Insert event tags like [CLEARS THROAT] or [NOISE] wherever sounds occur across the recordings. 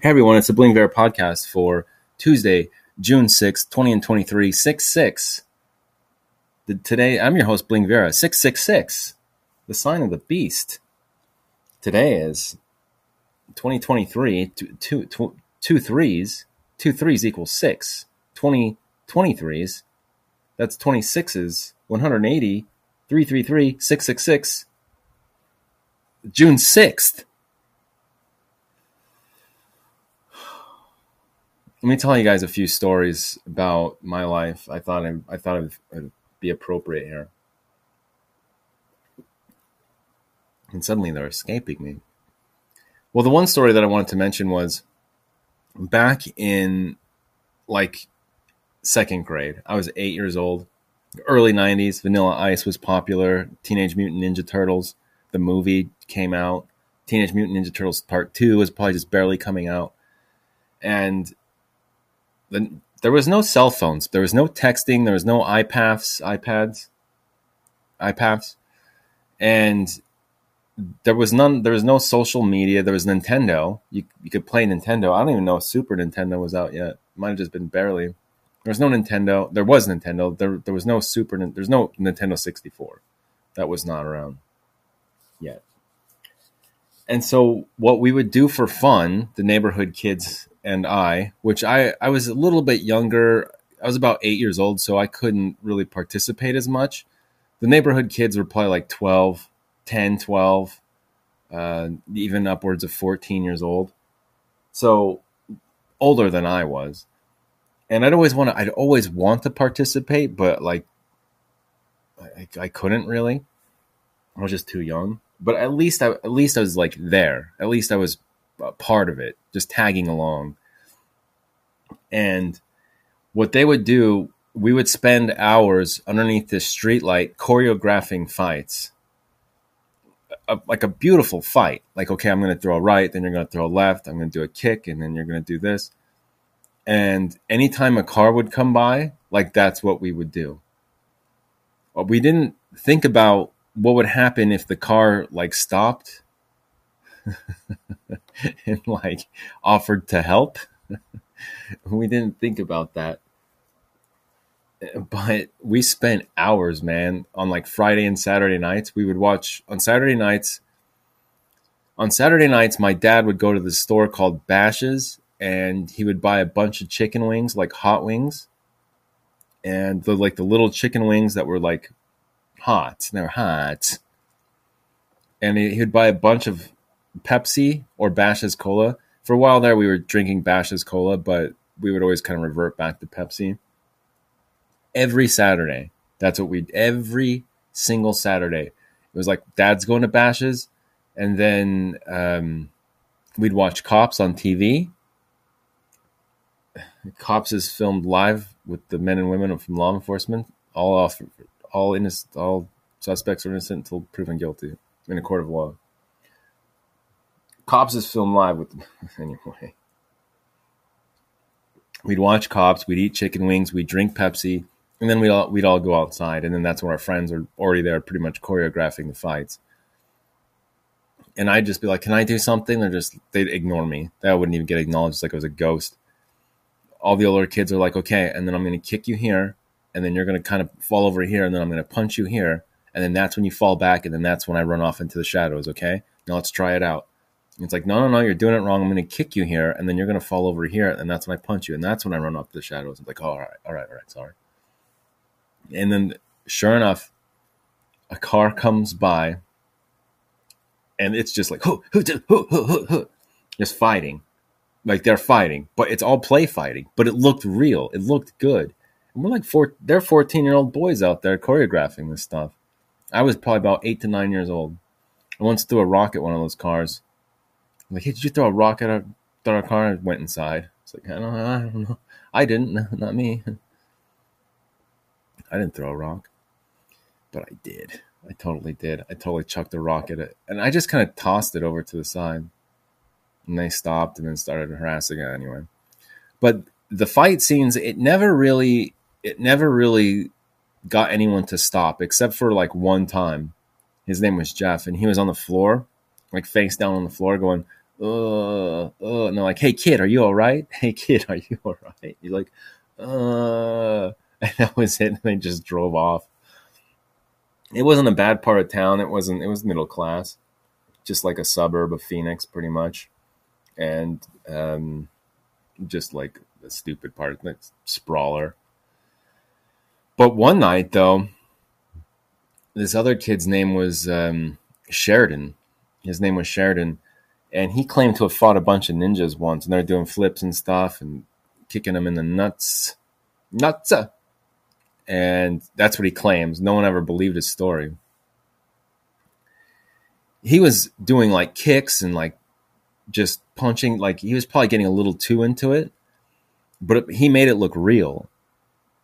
Hey everyone, it's the Bling Bear podcast for Tuesday, June 6th, 20 and 23, 6 6. Today, I'm your host, Bling Viera, 666, the sign of the beast. Today is 2023, two, two, two, two threes, two threes equals six. 20 23s, that's 26s, 180, 333, 666, June 6th. Let me tell you guys a few stories about my life. I thought I, I thought it would be appropriate here, and suddenly they're escaping me. Well, the one story that I wanted to mention was back in like second grade. I was eight years old. Early '90s, Vanilla Ice was popular. Teenage Mutant Ninja Turtles, the movie came out. Teenage Mutant Ninja Turtles Part Two was probably just barely coming out, and the, there was no cell phones. There was no texting. There was no iPads, iPads, iPads, and there was none. There was no social media. There was Nintendo. You you could play Nintendo. I don't even know if Super Nintendo was out yet. Might have just been barely. There was no Nintendo. There was Nintendo. There there was no Super. There's no Nintendo 64. That was not around. And so what we would do for fun, the neighborhood kids and I, which I, I was a little bit younger. I was about eight years old, so I couldn't really participate as much. The neighborhood kids were probably like 12, 10, 12, uh, even upwards of 14 years old. So older than I was. And I'd always want to, I'd always want to participate, but like, I, I couldn't really. I was just too young. But at least I, at least I was like there. At least I was a part of it, just tagging along. And what they would do, we would spend hours underneath this streetlight choreographing fights. A, like a beautiful fight. Like, okay, I'm going to throw a right, then you're going to throw a left. I'm going to do a kick, and then you're going to do this. And anytime a car would come by, like that's what we would do. But We didn't think about what would happen if the car like stopped [LAUGHS] and like offered to help. [LAUGHS] we didn't think about that. But we spent hours, man, on like Friday and Saturday nights. We would watch on Saturday nights. On Saturday nights, my dad would go to the store called Bashas' and he would buy a bunch of chicken wings, like hot wings. And the like the little chicken wings that were like hot. They were hot. And he would buy a bunch of Pepsi or Bashas' Cola. For a while there, we were drinking Bashas' Cola, but we would always kind of revert back to Pepsi. Every Saturday, that's what we every single Saturday. It was like Dad's going to Bashas', and then um, we'd watch Cops on TV. Cops is filmed live with the men and women from law enforcement. All off, all innocent, all suspects are innocent until proven guilty in a court of law. Cops is filmed live with [LAUGHS] anyway. We'd watch Cops, we'd eat chicken wings, we'd drink Pepsi, and then we'd all we'd all go outside, and then that's when our friends are already there, pretty much choreographing the fights. And I'd just be like, "Can I do something?" They're just they'd ignore me. I wouldn't even get acknowledged, like I was a ghost. All the older kids are like, "Okay," and then I'm going to kick you here, and then you're going to kind of fall over here, and then I'm going to punch you here, and then that's when you fall back, and then that's when I run off into the shadows. Okay, now let's try it out. It's like, no, no, no, you're doing it wrong. I'm going to kick you here, and then you're going to fall over here, and that's when I punch you, and that's when I run up the shadows. It's like, oh, all right, all right, all right, sorry. And then, sure enough, a car comes by, and it's just like, who, who, who, who, who, just fighting, like they're fighting, but it's all play fighting. But it looked real. It looked good. And we're like four, they're 14 year old boys out there choreographing this stuff. I was probably about eight to nine years old. I once threw a rock at one of those cars I'm like, hey, did you throw a rock at our, at our car? And went inside. It's like, I don't, I don't know. I didn't. No, [LAUGHS] not me. I didn't throw a rock, but I did. I totally did. I totally chucked a rock at it, and I just kind of tossed it over to the side. And they stopped and then started harassing it anyway. But the fight scenes, it never really, it never really got anyone to stop except for like one time. His name was Jeff, and he was on the floor, like face down on the floor, going, uh, uh, and they're like, "Hey kid, are you all right? [LAUGHS] Hey kid, are you all right?" You're like, "Uh," [LAUGHS] and that was it. And they just drove off. It wasn't a bad part of town. It wasn't. It was middle class, just like a suburb of Phoenix, pretty much, and um, just like the stupid part, like sprawler. But one night, though, this other kid's name was um, Sheridan. His name was Sheridan and he claimed to have fought a bunch of ninjas once, and they're doing flips and stuff and kicking them in the nuts, nuts, and that's what he claims. No one ever believed his story. He was doing like kicks and like just punching, like he was probably getting a little too into it, but he made it look real.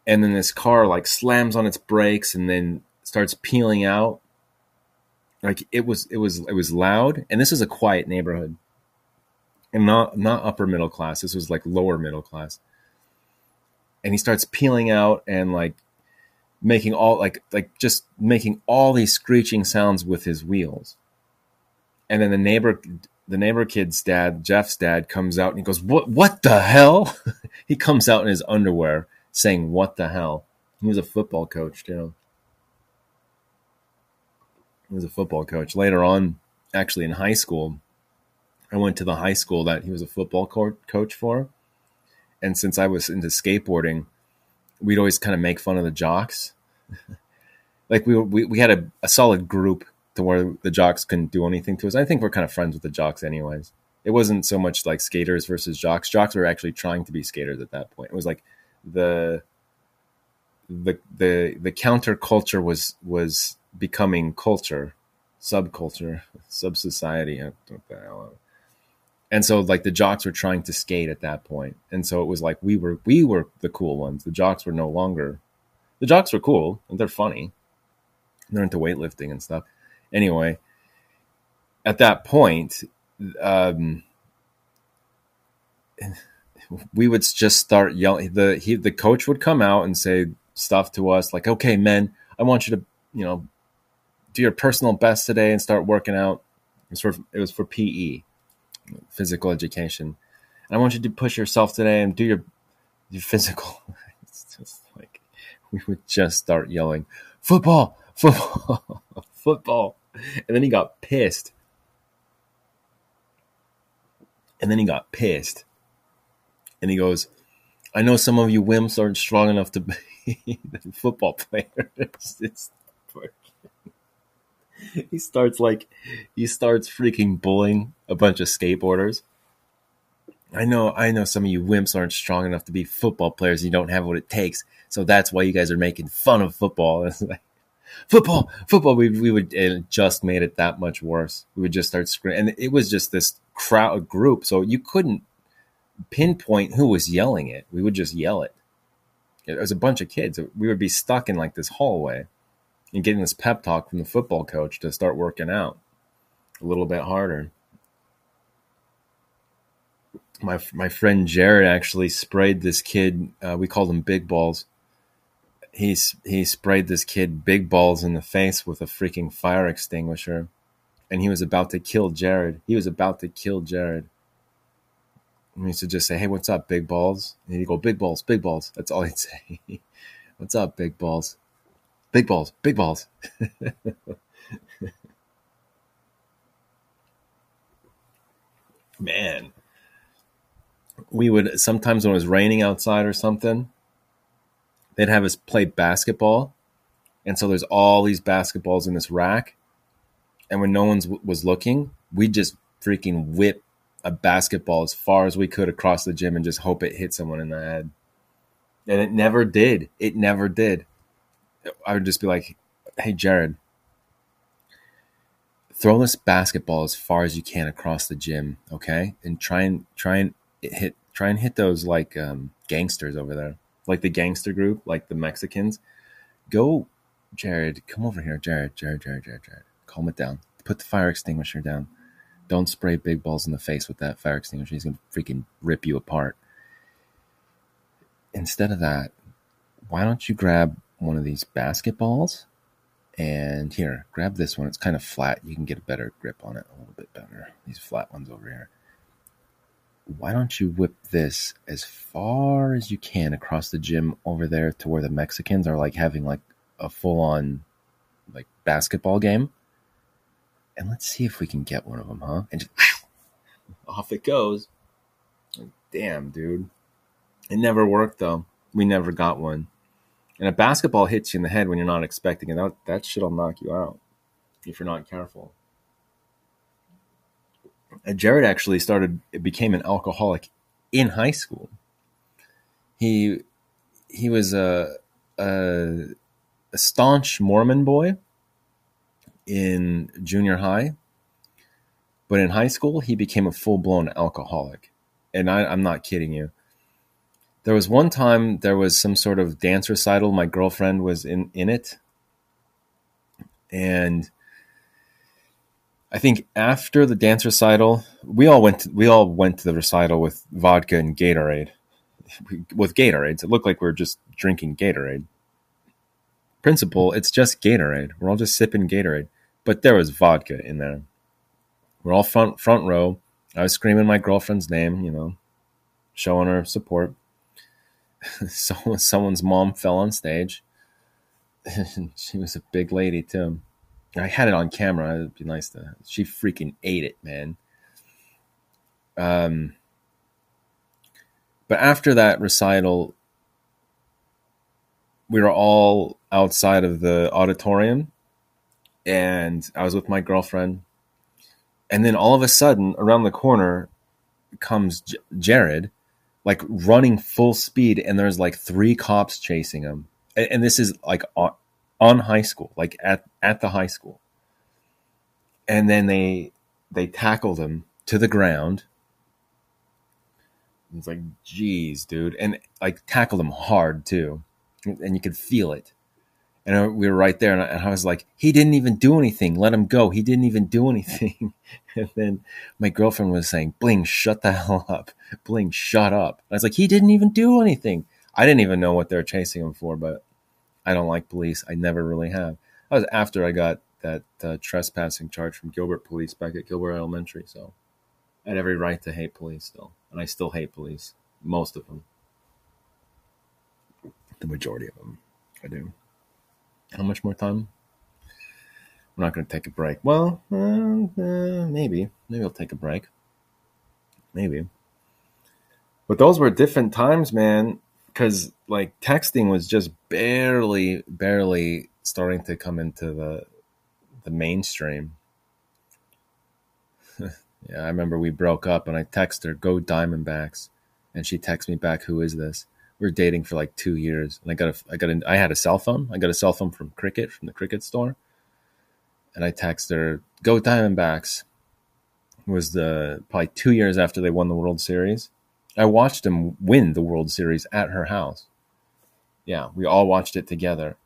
And then this car like slams on its brakes and then starts peeling out. Like it was it was it was loud. And this is a quiet neighborhood. And not not upper middle class. This was like lower middle class. And he starts peeling out and like making all like like just making all these screeching sounds with his wheels. And then the neighbor the neighbor kid's dad jeff's dad comes out and he goes what what the hell? [LAUGHS] He comes out in his underwear saying what the hell he was a football coach too he was a football coach. Later on, actually in high school, I went to the high school that he was a football co- coach for. And since I was into skateboarding, we'd always kind of make fun of the jocks. [LAUGHS] like we, we, we had a, a solid group to where the jocks couldn't do anything to us. I think we're kind of friends with the jocks anyways. It wasn't so much like skaters versus jocks. Jocks were actually trying to be skaters at that point. It was like the the the the counterculture was was becoming culture, subculture, [LAUGHS] sub society. And so like the jocks were trying to skate at that point. And so it was like we were we were the cool ones. The jocks were no longer the jocks were cool and they're funny. They're into weightlifting and stuff. Anyway, at that point, um, we would just start yelling. The he, the coach would come out and say stuff to us like, "Okay, men, I want you to, you know, do your personal best today and start working out. It was for, it was for PE, physical education. And I want you to push yourself today and do your, your physical. [LAUGHS] it's just like we would just start yelling, football, football, [LAUGHS] football. And then he got pissed. And then he got pissed. And he goes, I know some of you wimps aren't strong enough to be [LAUGHS] football players. [LAUGHS] He starts like he starts freaking bullying a bunch of skateboarders. I know, I know some of you wimps aren't strong enough to be football players. You don't have what it takes, so that's why you guys are making fun of football. [LAUGHS] Like, football, football. We we would it just made it that much worse. We would just start screaming, and it was just this crowd group, so you couldn't pinpoint who was yelling it. We would just yell it. It was a bunch of kids. We would be stuck in like this hallway and getting this pep talk from the football coach to start working out a little bit harder. My my friend Jared actually sprayed this kid. Uh, we called him Big Balls. He's he sprayed this kid Big Balls in the face with a freaking fire extinguisher, and he was about to kill Jared. He was about to kill Jared. He used to just say, "Hey, what's up, Big Balls?" And he'd go, "Big Balls, Big Balls." That's all he'd [LAUGHS] say. "What's up, Big Balls?" Big balls, big balls. [LAUGHS] Man, we would sometimes when it was raining outside or something, they'd have us play basketball. And so there's all these basketballs in this rack. And when no one was looking, we'd just freaking whip a basketball as far as we could across the gym and just hope it hit someone in the head. And it never did. It never did. I would just be like, "Hey, Jared, throw this basketball as far as you can across the gym, okay? And try and try and hit try and hit those like um, gangsters over there, like the gangster group, like the Mexicans. Go, Jared, come over here, Jared, Jared, Jared, Jared, Jared. Calm it down. Put the fire extinguisher down. Don't spray big balls in the face with that fire extinguisher. He's gonna freaking rip you apart. Instead of that, why don't you grab one of these basketballs. And here, grab this one. It's kind of flat. You can get a better grip on it, a little bit better. These flat ones over here. why don't you whip this as far as you can across the gym over there to where the Mexicans are like having like a full on like basketball game? And let's see if we can get one of them, huh? And just [LAUGHS] off it goes. Damn, dude. It never worked though. We never got one. And a basketball hits you in the head when you're not expecting it. That, that shit'll knock you out if you're not careful. And Jared actually started, became an alcoholic in high school. He he was a, a, a staunch Mormon boy in junior high, but in high school he became a full blown alcoholic, and I, I'm not kidding you. There was one time there was some sort of dance recital. My girlfriend was in in it, and I think after the dance recital, we all went. To, we all went to the recital with vodka and Gatorade. [LAUGHS] With Gatorades, it looked like we were just drinking Gatorade. Principle, it's just Gatorade. We're all just sipping Gatorade, but there was vodka in there. We're all front front row. I was screaming my girlfriend's name, you know, showing her support. [LAUGHS] Someone, someone's mom fell on stage. [LAUGHS] she was a big lady too. I had it on camera. It'd be nice to. She freaking ate it, man. Um, but after that recital, we were all outside of the auditorium, and I was with my girlfriend. And then all of a sudden, around the corner comes J- Jared, like running full speed, and there's like three cops chasing him. And, and this is like on, on high school, like at at the high school. And then they they tackled him to the ground. It's like, geez, dude, and like tackled him hard too, and you could feel it. And we were right there, and I, and I was like, he didn't even do anything. Let him go. He didn't even do anything. [LAUGHS] and then my girlfriend was saying, "Bling, shut the [LAUGHS] hell up. Bling, shut up." And I was like, he didn't even do anything. I didn't even know what they were chasing him for, but I don't like police. I never really have. That was after I got that uh, trespassing charge from Gilbert Police back at Gilbert Elementary. So I had every right to hate police still, and I still hate police. Most of them, the majority of them, I do. How much more time? We're not going to take a break. Well, uh, uh, maybe, maybe I'll take a break. Maybe. But those were different times, man because like texting was just barely barely starting to come into the the mainstream [LAUGHS] yeah i remember we broke up and i texted her go diamondbacks and she texted me back who is this we are dating for like two years and i got a i got a, i had a cell phone i got a cell phone from cricket from the cricket store and i texted her go diamondbacks it was the probably two years after they won the world series I watched them win the World Series at her house. Yeah, we all watched it together.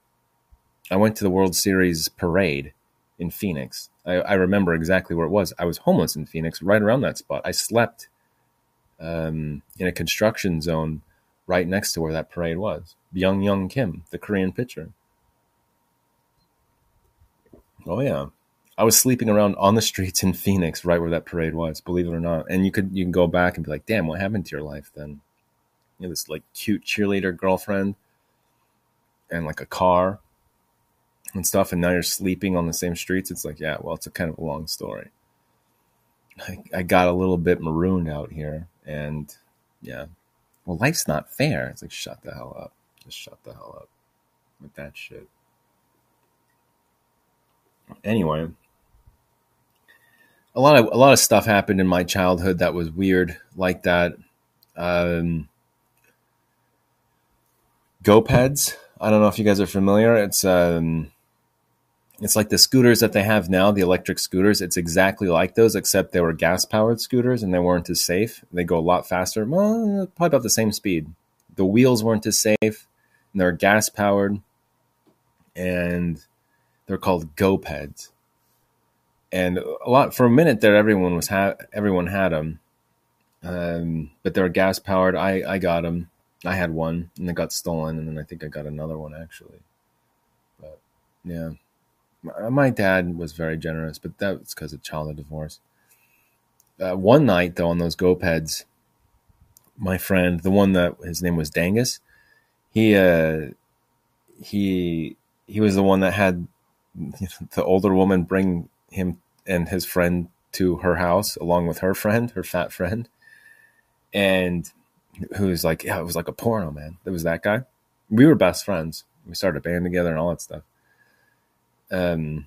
I went to the World Series parade in Phoenix. I, I remember exactly where it was. I was homeless in Phoenix, right around that spot. I slept um, in a construction zone right next to where that parade was. Byung-Hyun Kim, the Korean pitcher. Oh yeah, I was sleeping around on the [LAUGHS] streets in Phoenix, right where that parade was. Believe it or not, and you could you can go back and be like, "Damn, what happened to your life then?" You know, this like cute cheerleader girlfriend, and like a car, and stuff, and now you're sleeping on the same streets. It's like, yeah, well, it's a kind of a long story. I, I got a little bit marooned out here, and yeah, well, life's not fair. It's like, shut the hell up. Just shut the hell up with that shit. Anyway, a lot of a lot of stuff happened in my childhood that was weird like that. Um, GoPeds. I don't know if you guys are familiar. It's um, it's like the scooters that they have now, the electric scooters. It's exactly like those, except they were gas powered scooters and they weren't as safe. They go a lot faster, well, probably about the same speed. The wheels weren't as safe, and they're gas powered, and they're called GoPeds and a lot for a minute there, everyone was ha- everyone had them, um, but they were gas powered. I I got them. I had one, and it got stolen, and then I think I got another one actually. But yeah, my, dad was very generous, but that was because of childhood divorce. Uh, one night though, on those GoPeds, my friend, the one that his name was Dangus, he uh, he he was the one that had [LAUGHS] the older woman bring him and his friend to her house along with her friend, her fat friend, and who was like, yeah, it was like a porno, man. It was that guy. We were best friends. We started a band together and all that stuff. Um,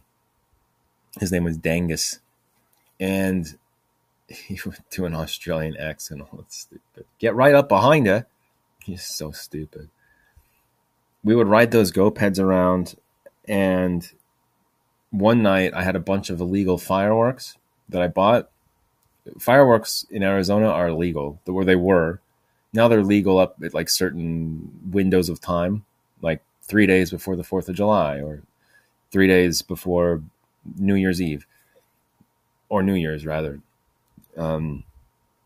his name was Dangus, and he went to an Australian accent. All that stupid. Get right up behind her. He's so stupid. We would ride those GoPeds around, and one night I had a bunch of illegal fireworks that I bought. Fireworks in Arizona are illegal, where they were. Now they're legal up at like certain windows of time, like three days before the 4th of July or three days before New Year's Eve or New Year's, rather. Um,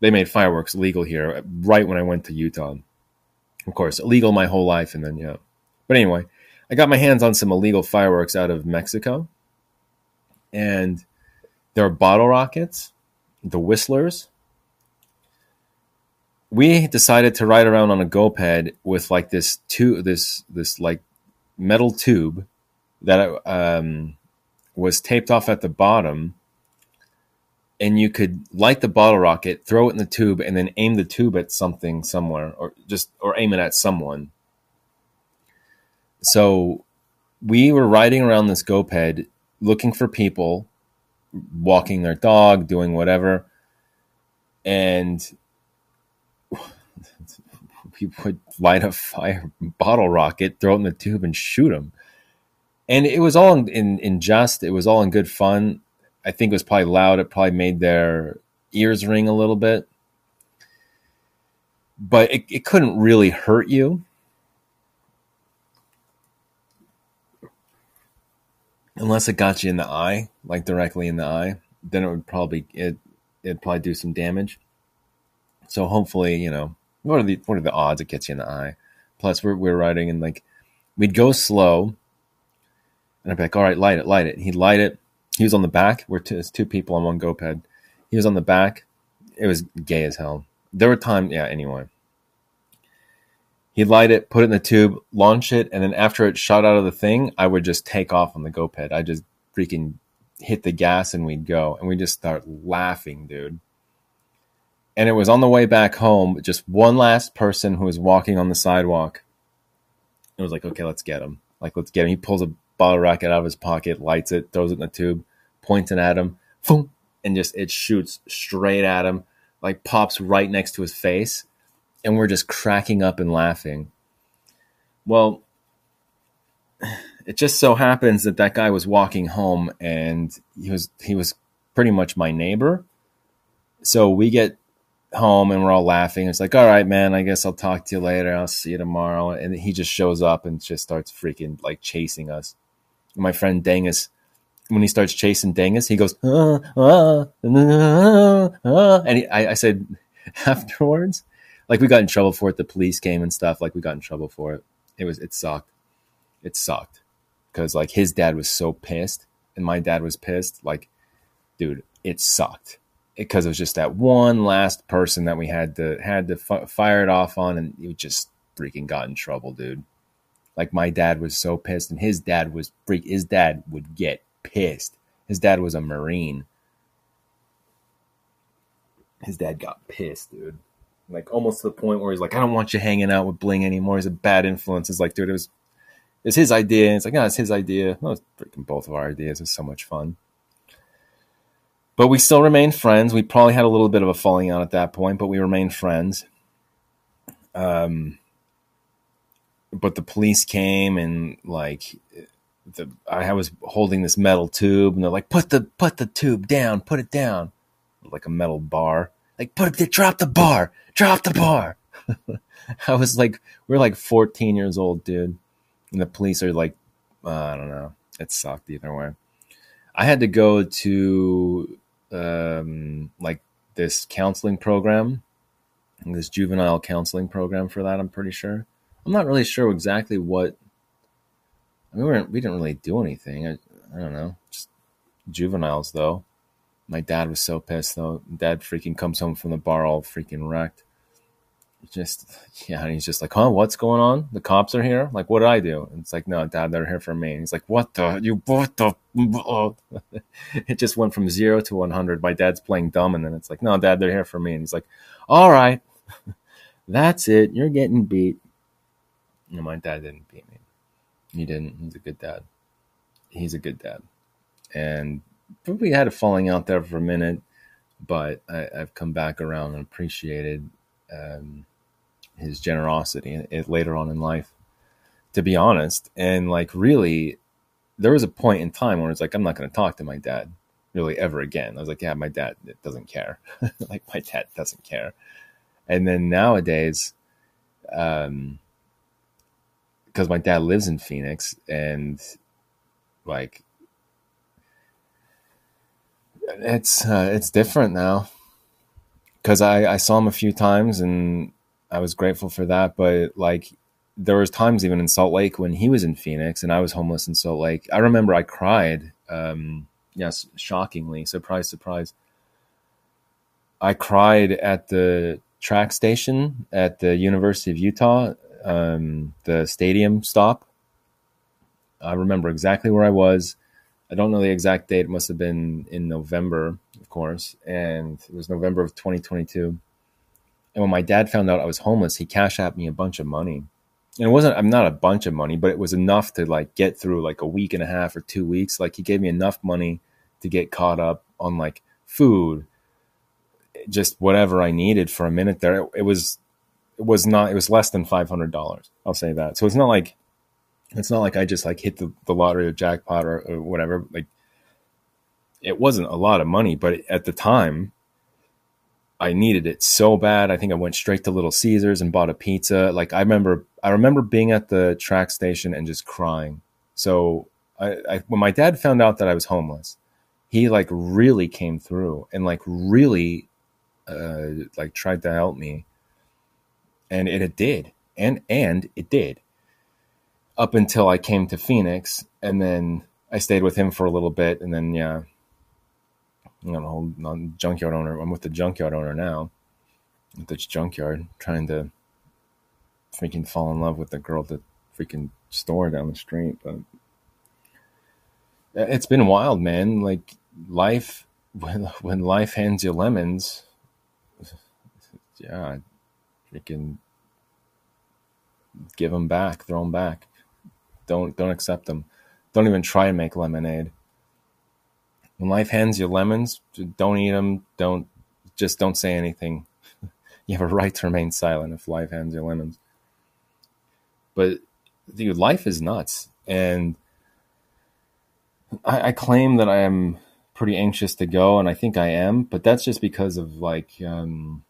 they made fireworks legal here right when I went to Utah. Of course, illegal my whole life, and then, yeah. But anyway, I got my hands on some illegal fireworks out of Mexico. And there are bottle rockets, the whistlers. We decided to ride around on a GoPed with like this two this this like metal tube that um, was taped off at the bottom, and you could light the bottle rocket, throw it in the tube, and then aim the tube at something somewhere, or just or aim it at someone. So we were riding around this GoPed looking for people walking their dog, doing whatever. And [LAUGHS] we would light a fire bottle rocket, throw it in the tube, and shoot them. And it was all in, in, jest. It was all in good fun. I think it was probably loud. It probably made their ears ring a little bit. But it, it couldn't really hurt you. unless it got you in the eye, like directly in the eye, then it would probably it it'd probably do some damage. So hopefully, you know, what are the what are the odds it gets you in the eye? Plus, we're we're riding and like we'd go slow, and I'd be like, all right, light it, light it. He'd light it. He was on the back. We're two, two people on one GoPed. He was on the back. It was gay as hell. There were times, yeah. Anyway, He'd light it, put it in the tube, launch it, and then after it shot out of the thing, I would just take off on the GoPed. I just freaking hit the gas and we'd go. And we just start laughing, dude. And it was on the way back home, just one last person who was walking on the sidewalk. It was like, okay, let's get him. Like, let's get him. He pulls a bottle rocket out of his pocket, lights it, throws it in the tube, points it at him, boom, and just it shoots straight at him, like pops right next to his face and we're just cracking up and laughing. Well, it just so happens that that guy was walking home and he was he was pretty much my neighbor. So we get home and we're all laughing. It's like, all right, man, I guess I'll talk to you later. I'll see you tomorrow. And he just shows up and just starts freaking like chasing us. My friend Dangus, when he starts chasing Dangus, he goes, ah, ah, ah, ah. and he, I, I said [LAUGHS] afterwards, like we got in trouble for it. The police came and stuff. Like we got in trouble for it. It was it sucked. It sucked because like his dad was so pissed and my dad was pissed. Like, dude, it sucked because it, it was just that one last person that we had to had to f- fire it off on, and it just freaking got in trouble, dude. Like my dad was so pissed, and his dad was freak. His dad would get pissed. His dad was a marine. His dad got pissed, dude like almost to the point where he's like, I don't want you hanging out with Bling anymore. He's a bad influence. It's like, dude, it was it's his idea. And it's like, no, it's his idea. No, it's freaking both of our ideas. It's so much fun. But we still remained friends. We probably had a little bit of a falling out at that point, but we remained friends. Um, but the police came and like the I was holding this metal tube, and they're like, "Put the put the tube down, put it down," like a metal bar. Like, put it, drop the bar, drop the bar. [LAUGHS] I was like, we're like 14 years old, dude. And the police are like, uh, I don't know. It sucked either way. I had to go to um, like this counseling program, this juvenile counseling program for that. I'm pretty sure. I'm not really sure exactly what. I mean, we, weren't, we didn't really do anything. I, I don't know. Just juveniles, though. My dad was so pissed though. Dad freaking comes home from the bar all freaking wrecked. just yeah, and he's just like, huh, what's going on? The cops are here. Like, what did I do? And it's like, no, Dad, they're here for me. And he's like, what the you what the? [LAUGHS] it just went from zero to one hundred. My dad's playing dumb, and then it's like, no, Dad, they're here for me. And he's like, all right, [LAUGHS] that's it. You're getting beat. No, my dad didn't beat me. He didn't. He's a good dad. He's a good dad, and we had a falling out there for a minute, but I, have come back around and appreciated um, his generosity it, later on in life. To be honest, and like really, there was a point in time where it's like I'm not going to talk to my dad really ever again. I was like, yeah, my dad doesn't care. [LAUGHS] like my dad doesn't care. And then nowadays, um, because my dad lives in Phoenix and like it's uh, it's different now because I, I saw him a few times and I was grateful for that. But like there was times even in Salt Lake when he was in Phoenix and I was homeless in Salt Lake. I remember I cried. Um, yes, shockingly, surprise, surprise. I cried at the TRAX station at the University of Utah, um, the stadium stop. I remember exactly where I was. I don't know the exact date. It must have been in November, of course, and it was November of 2022. And when my dad found out I was homeless, he cashed out me a bunch of money. And it wasn't I'm not a bunch of money, but it was enough to like get through like a week and a half or 2 weeks. Like he gave me enough money to get caught up on like food, just whatever I needed for a minute there. It, it was was not it was less than $500. I'll say that. So it's not like it's not like I just like hit the, the lottery or jackpot or, or whatever. Like it wasn't a lot of money, but at the time I needed it so bad. I think I went straight to Little Caesars and bought a pizza. Like I remember, I remember being at the TRAX station and just crying. So I, I, when my dad found out that I was homeless, he like really came through and like really, uh, like tried to help me, and it, did, and and it did up until I came to Phoenix, and then I stayed with him for a little bit, and then yeah, I'm junkyard owner. I'm with the junkyard owner now, at this junkyard, trying to freaking fall in love with the girl at the freaking store down the street. But it's been wild, man. Like life, [LAUGHS] when when life hands you lemons, [SIGHS] yeah, freaking give them back, throw them back. Don't don't accept them. Don't even try and make lemonade. When life hands you lemons, don't eat them. Don't just don't say anything. [LAUGHS] you have a right to remain silent if life hands you lemons. But dude, life is nuts, and I, I claim that I am pretty anxious to go, and I think I am. But that's just because of like um,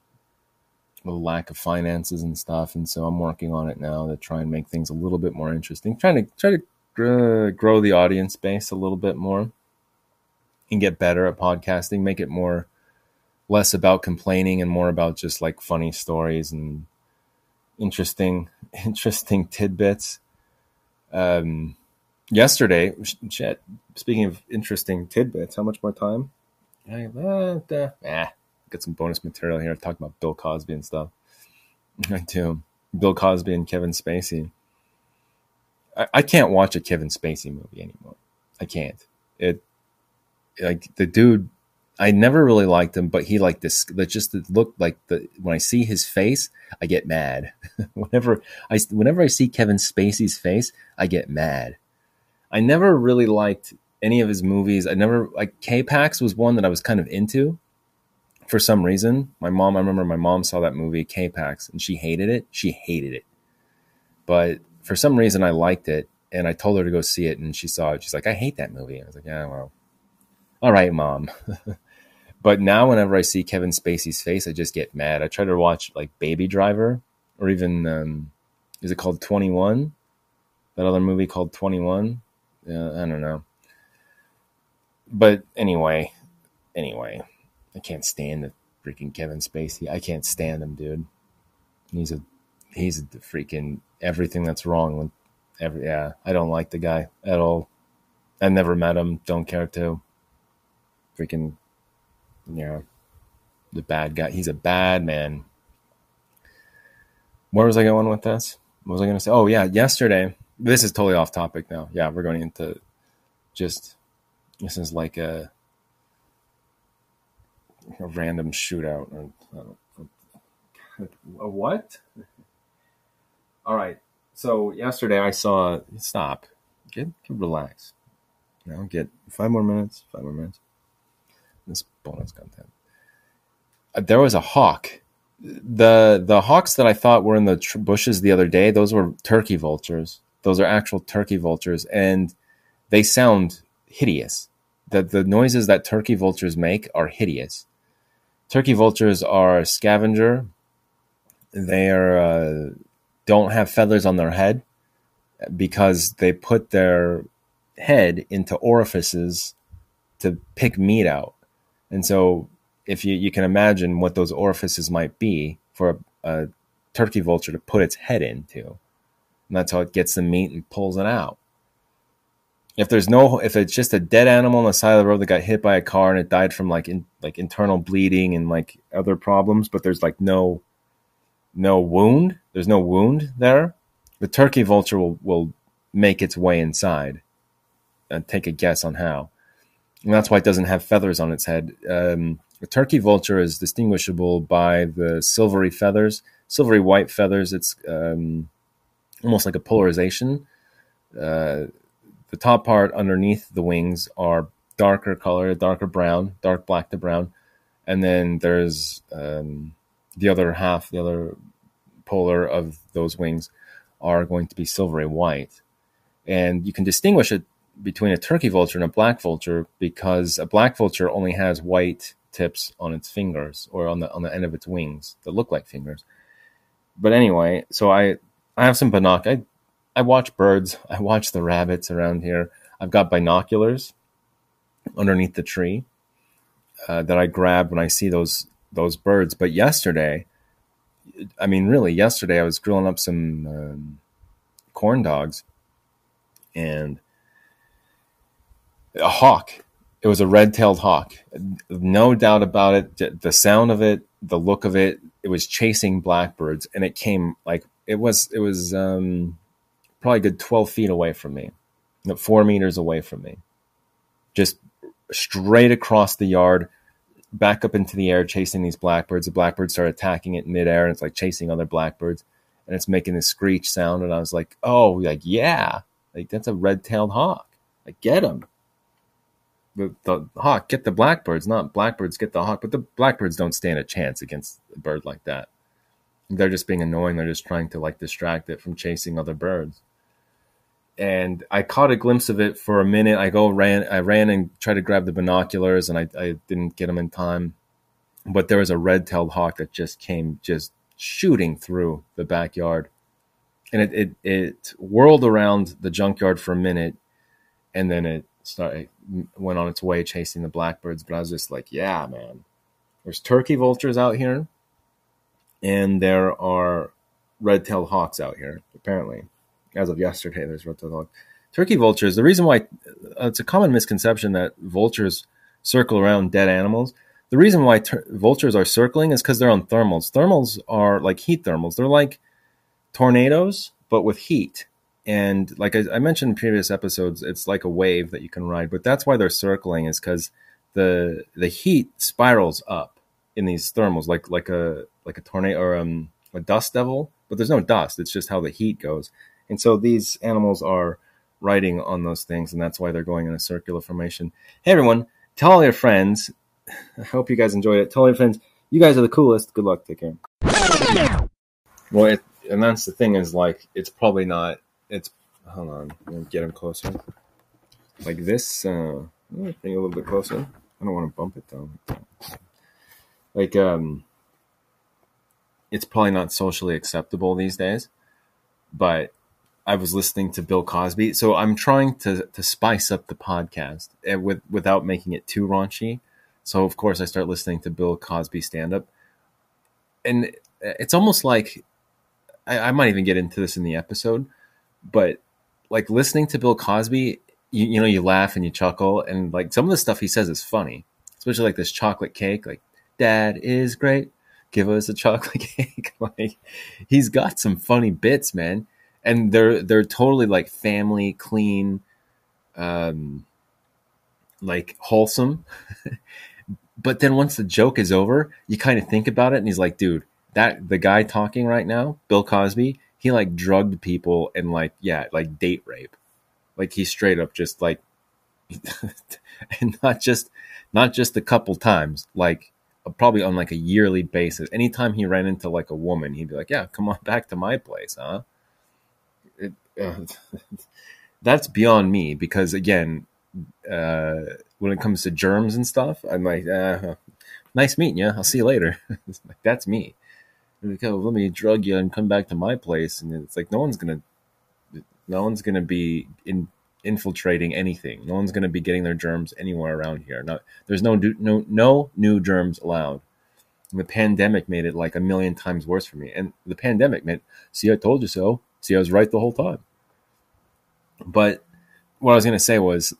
the lack of finances and stuff. And so I'm working on it now to try and make things a little bit more interesting. Trying to try to uh, grow the audience base a little bit more and get better at podcasting. Make it more less about complaining and more about just like funny stories and interesting [LAUGHS] interesting tidbits. Um, yesterday, shit. Speaking of interesting tidbits, how much more time? I, uh, uh, get some bonus material here talking about Bill Cosby and stuff. [LAUGHS] I do. Bill Cosby and Kevin Spacey. I, I can't watch a Kevin Spacey movie anymore. I can't. It like the dude. I never really liked him, but he like this. That just look like the when I see his face, I get mad. [LAUGHS] whenever I whenever I see Kevin Spacey's face, I get mad. I never really liked any of his movies. I never like K-Pax was one that I was kind of into for some reason, my mom, I remember my mom saw that movie K-Pax and she hated it. She hated it. But for some reason, I liked it and I told her to go see it and she saw it. She's like, I hate that movie. I was like, yeah, well, all right, mom. [LAUGHS] but now, whenever I see Kevin Spacey's face, I just get mad. I try to watch like Baby Driver or even, um, is it called 21? That other movie called 21? Yeah, I don't know. But anyway, anyway, I can't stand the freaking Kevin Spacey. I can't stand him, dude. He's a he's a freaking everything that's wrong with every yeah. I don't like the guy at all. I never met him. Don't care to. Freaking yeah, the bad guy. He's a bad man. where was I going with this? What was I going to say? Oh yeah, yesterday. This is totally off topic now. Yeah, we're going into just this is like a a random shootout or a what? All right. So yesterday I saw stop. Get, get relax. Now get five more minutes. Five more minutes. This bonus content. Uh, there was a hawk. The the hawks that I thought were in the tr- bushes the other day. Those were turkey vultures. Those are actual turkey vultures, and they sound hideous. The the noises that turkey vultures make are hideous. Turkey vultures are a scavenger. They are uh, don't have feathers on their head because they put their head into orifices to pick meat out. And so, if you, you can imagine what those orifices might be for a, a turkey vulture to put its head into, and that's how it gets the meat and pulls it out. If there's no, if it's just a dead animal on the side of the road that got hit by a car and it died from like in, like internal bleeding and like other problems, but there's like no, no wound, there's no wound there, the turkey vulture will will make its way inside and take a guess on how. And that's why it doesn't have feathers on its head. Um, the turkey vulture is distinguishable by the silvery feathers, silvery white feathers. It's um, almost like a polarization. Uh, the top part underneath the wings are darker color, darker brown, dark black to brown, and then there's um, the other half, the other polar of those wings are going to be silvery white, and you can distinguish it between a turkey vulture and a black vulture because a black vulture only has white tips on its fingers or on the on the end of its wings that look like fingers. But anyway, so I I have some binoc. I I watch birds. I watch the rabbits around here. I've got binoculars underneath the tree uh, that I grab when I see those those birds. But yesterday, I mean, really, yesterday I was grilling up some um, corn dogs, and a hawk. It was a red-tailed hawk, no doubt about it. The sound of it, the look of it, it was chasing blackbirds, and it came like it was. It was um, probably good twelve feet away from me, four meters away from me, just straight across the yard, back up into the air, chasing these blackbirds. The blackbirds start attacking it midair, and it's like chasing other blackbirds, and it's making this screech sound. And I was like, "Oh, like yeah, like that's a red-tailed hawk. Like get him." the, the hawk get the blackbirds, not blackbirds get the hawk. But the blackbirds don't stand a chance against a bird like that. They're just being annoying. They're just trying to like distract it from chasing other birds. And I caught a glimpse of it for a minute. I go ran, I ran and tried to grab the binoculars, and I, I didn't get them in time. But there was a red-tailed hawk that just came, just shooting through the backyard, and it it, it whirled around the junkyard for a minute, and then it started went on its way chasing the blackbirds. But I was just like, yeah, man, there's turkey vultures out here, and there are red-tailed hawks out here. Apparently, as of yesterday, there's hawks. Turkey vultures. The reason why uh, it's a common misconception that vultures circle around dead animals. The reason why ter- vultures are circling is because they're on thermals. Thermals are like heat thermals. They're like tornadoes, but with heat and like I, I, mentioned in previous episodes, it's like a wave that you can ride. But that's why they're circling is because the the heat spirals up in these thermals, like like a like a tornado or um, a dust devil. But there's no dust; it's just how the heat goes. And so these animals are riding on those things, and that's why they're going in a circular formation. Hey everyone, tell all your friends. [LAUGHS] I hope you guys enjoyed it. Tell all your friends, you guys are the coolest. Good luck. Take care. Well, it, and that's the thing is like it's probably not it's hold on, let me get him closer. Like this, uh, bring a little bit closer. I don't want to bump it though. Like, um, it's probably not socially acceptable these days, but I was listening to Bill Cosby, so I'm trying to to spice up the podcast eh, with without making it too raunchy. So of course I start listening to Bill Cosby stand up, and it's almost like I, I might even get into this in the episode but like listening to Bill Cosby, you, you know, you laugh and you chuckle, and like some of the stuff he says is funny, especially like this chocolate cake, like "Dad is great, give us a chocolate [LAUGHS] cake. [LAUGHS] like he's got some funny bits, man. And they're they're totally like family, clean, um like wholesome. [LAUGHS] but then once the joke is over, you kind of think about it and he's like, dude, that the guy talking right now, Bill Cosby, he like drugged people and like yeah, like date rape. Like he straight up just like [LAUGHS] and not just not just a couple times, like probably on like a yearly basis. Anytime he ran into like a woman, he'd be like, "Yeah, come on back to my place, huh?" [LAUGHS] That's beyond me because again, uh, when it comes to germs and stuff, I'm like, uh, "Nice meeting you. I'll see you later." [LAUGHS] like, that's me. Like, oh, let me drug you and come back to my place, and it's like no one's gonna, no one's gonna be in infiltrating anything. No one's going to be getting their germs anywhere around here. Not, there's no no no new germs allowed. And the pandemic made it like a million times worse for me. And the pandemic meant, see, I told you so. See, I was right the whole time. But what I was going to say was,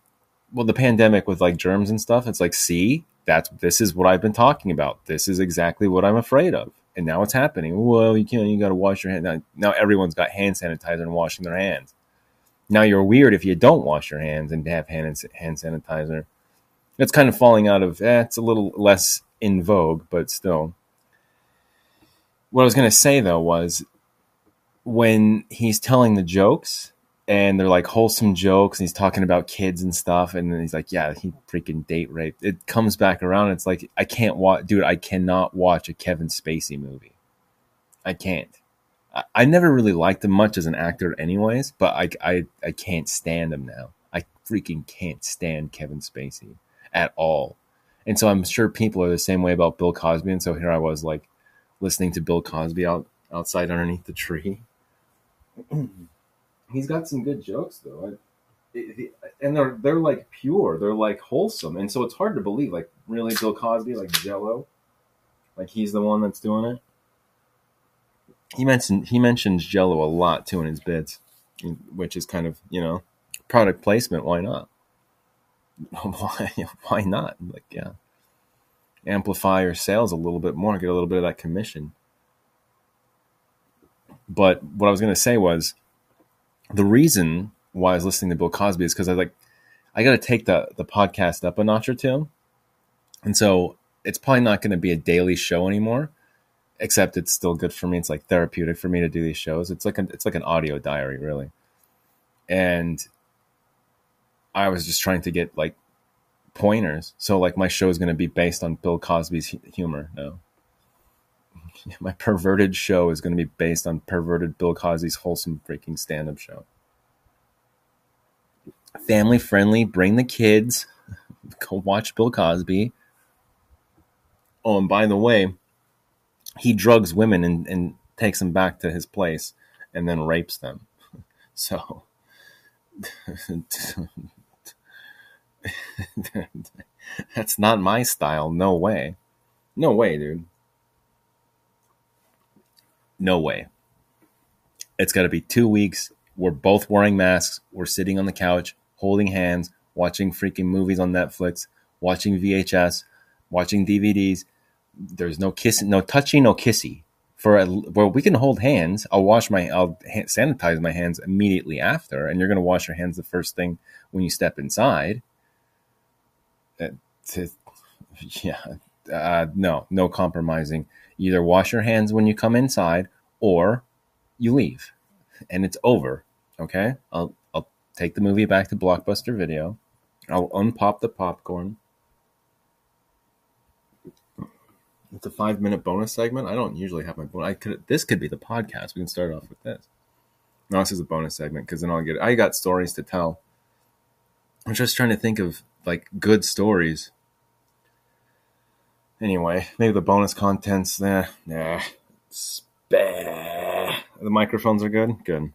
well, the pandemic with like germs and stuff. It's like, see, that's this is what I've been talking about. This is exactly what I'm afraid of. And now it's happening. Well, you can't. You got to wash your hands. Now, now everyone's got hand sanitizer and washing their hands now you're weird if you don't wash your hands and have hand hand sanitizer. It's kind of falling out of. Eh, it's a little less in vogue, but still. What I was going to say though was when he's telling the jokes and they're like wholesome jokes and he's talking about kids and stuff and then he's like yeah he freaking date raped it comes back around it's like i can't watch dude i cannot watch a kevin spacey movie i can't I never really liked him much as an actor, anyways. But I, I, I can't stand him now. I freaking can't stand Kevin Spacey at all. And so I'm sure people are the same way about Bill Cosby. And so here I was, like, listening to Bill Cosby out outside underneath the tree. [CLEARS THROAT] He's got some good jokes, though. I, and they're they're like pure, they're like wholesome, and so it's hard to believe. Like, really, Bill Cosby, like Jello, like he's the one that's doing it he mentioned he mentions Jello a lot too in his bits, which is kind of you know product placement. Why not? [LAUGHS] why why not? Like yeah, amplify your sales a little bit more, get a little bit of that commission. But what I was going to say was the reason why I was listening to Bill Cosby is because I like I got to take the the podcast up a notch or two, and so it's probably not going to be a daily show anymore except it's still good for me. It's like therapeutic for me to do these shows. It's like a, it's like an audio diary, really. And I was just trying to get like pointers. So like my show is going to be based on Bill Cosby's humor. No, [LAUGHS] my perverted show is going to be based on perverted Bill Cosby's wholesome freaking stand up show. Family friendly. Bring the kids. [LAUGHS] Go watch Bill Cosby. Oh, and by the way, he drugs women and, and takes them back to his place and then rapes them. [LAUGHS] So that's not my style. No way. No way, dude. No way. It's got to be two weeks. We're both wearing masks. We're sitting on the couch, holding hands, watching freaking movies on Netflix, watching VHS, watching DVDs, there's no kissing, no touching, no kissy. For a, well, we can hold hands. I'll wash my, I'll sanitize my hands immediately after, and you're going to wash your hands the first thing when you step inside. Uh, to, [LAUGHS] yeah, uh, no, no compromising. Either wash your hands when you come inside, or you leave, and it's over. Okay, I'll I'll take the movie back to Blockbuster Video. I'll unpop the popcorn. It's a five minute bonus segment. I don't usually have my. I could. This could be the podcast. We can start off with this. No, this is a bonus segment because then I'll get. I got stories to tell. I'm just trying to think of like good stories. Anyway, maybe the bonus contents. Nah, nah. The microphones are good. Good.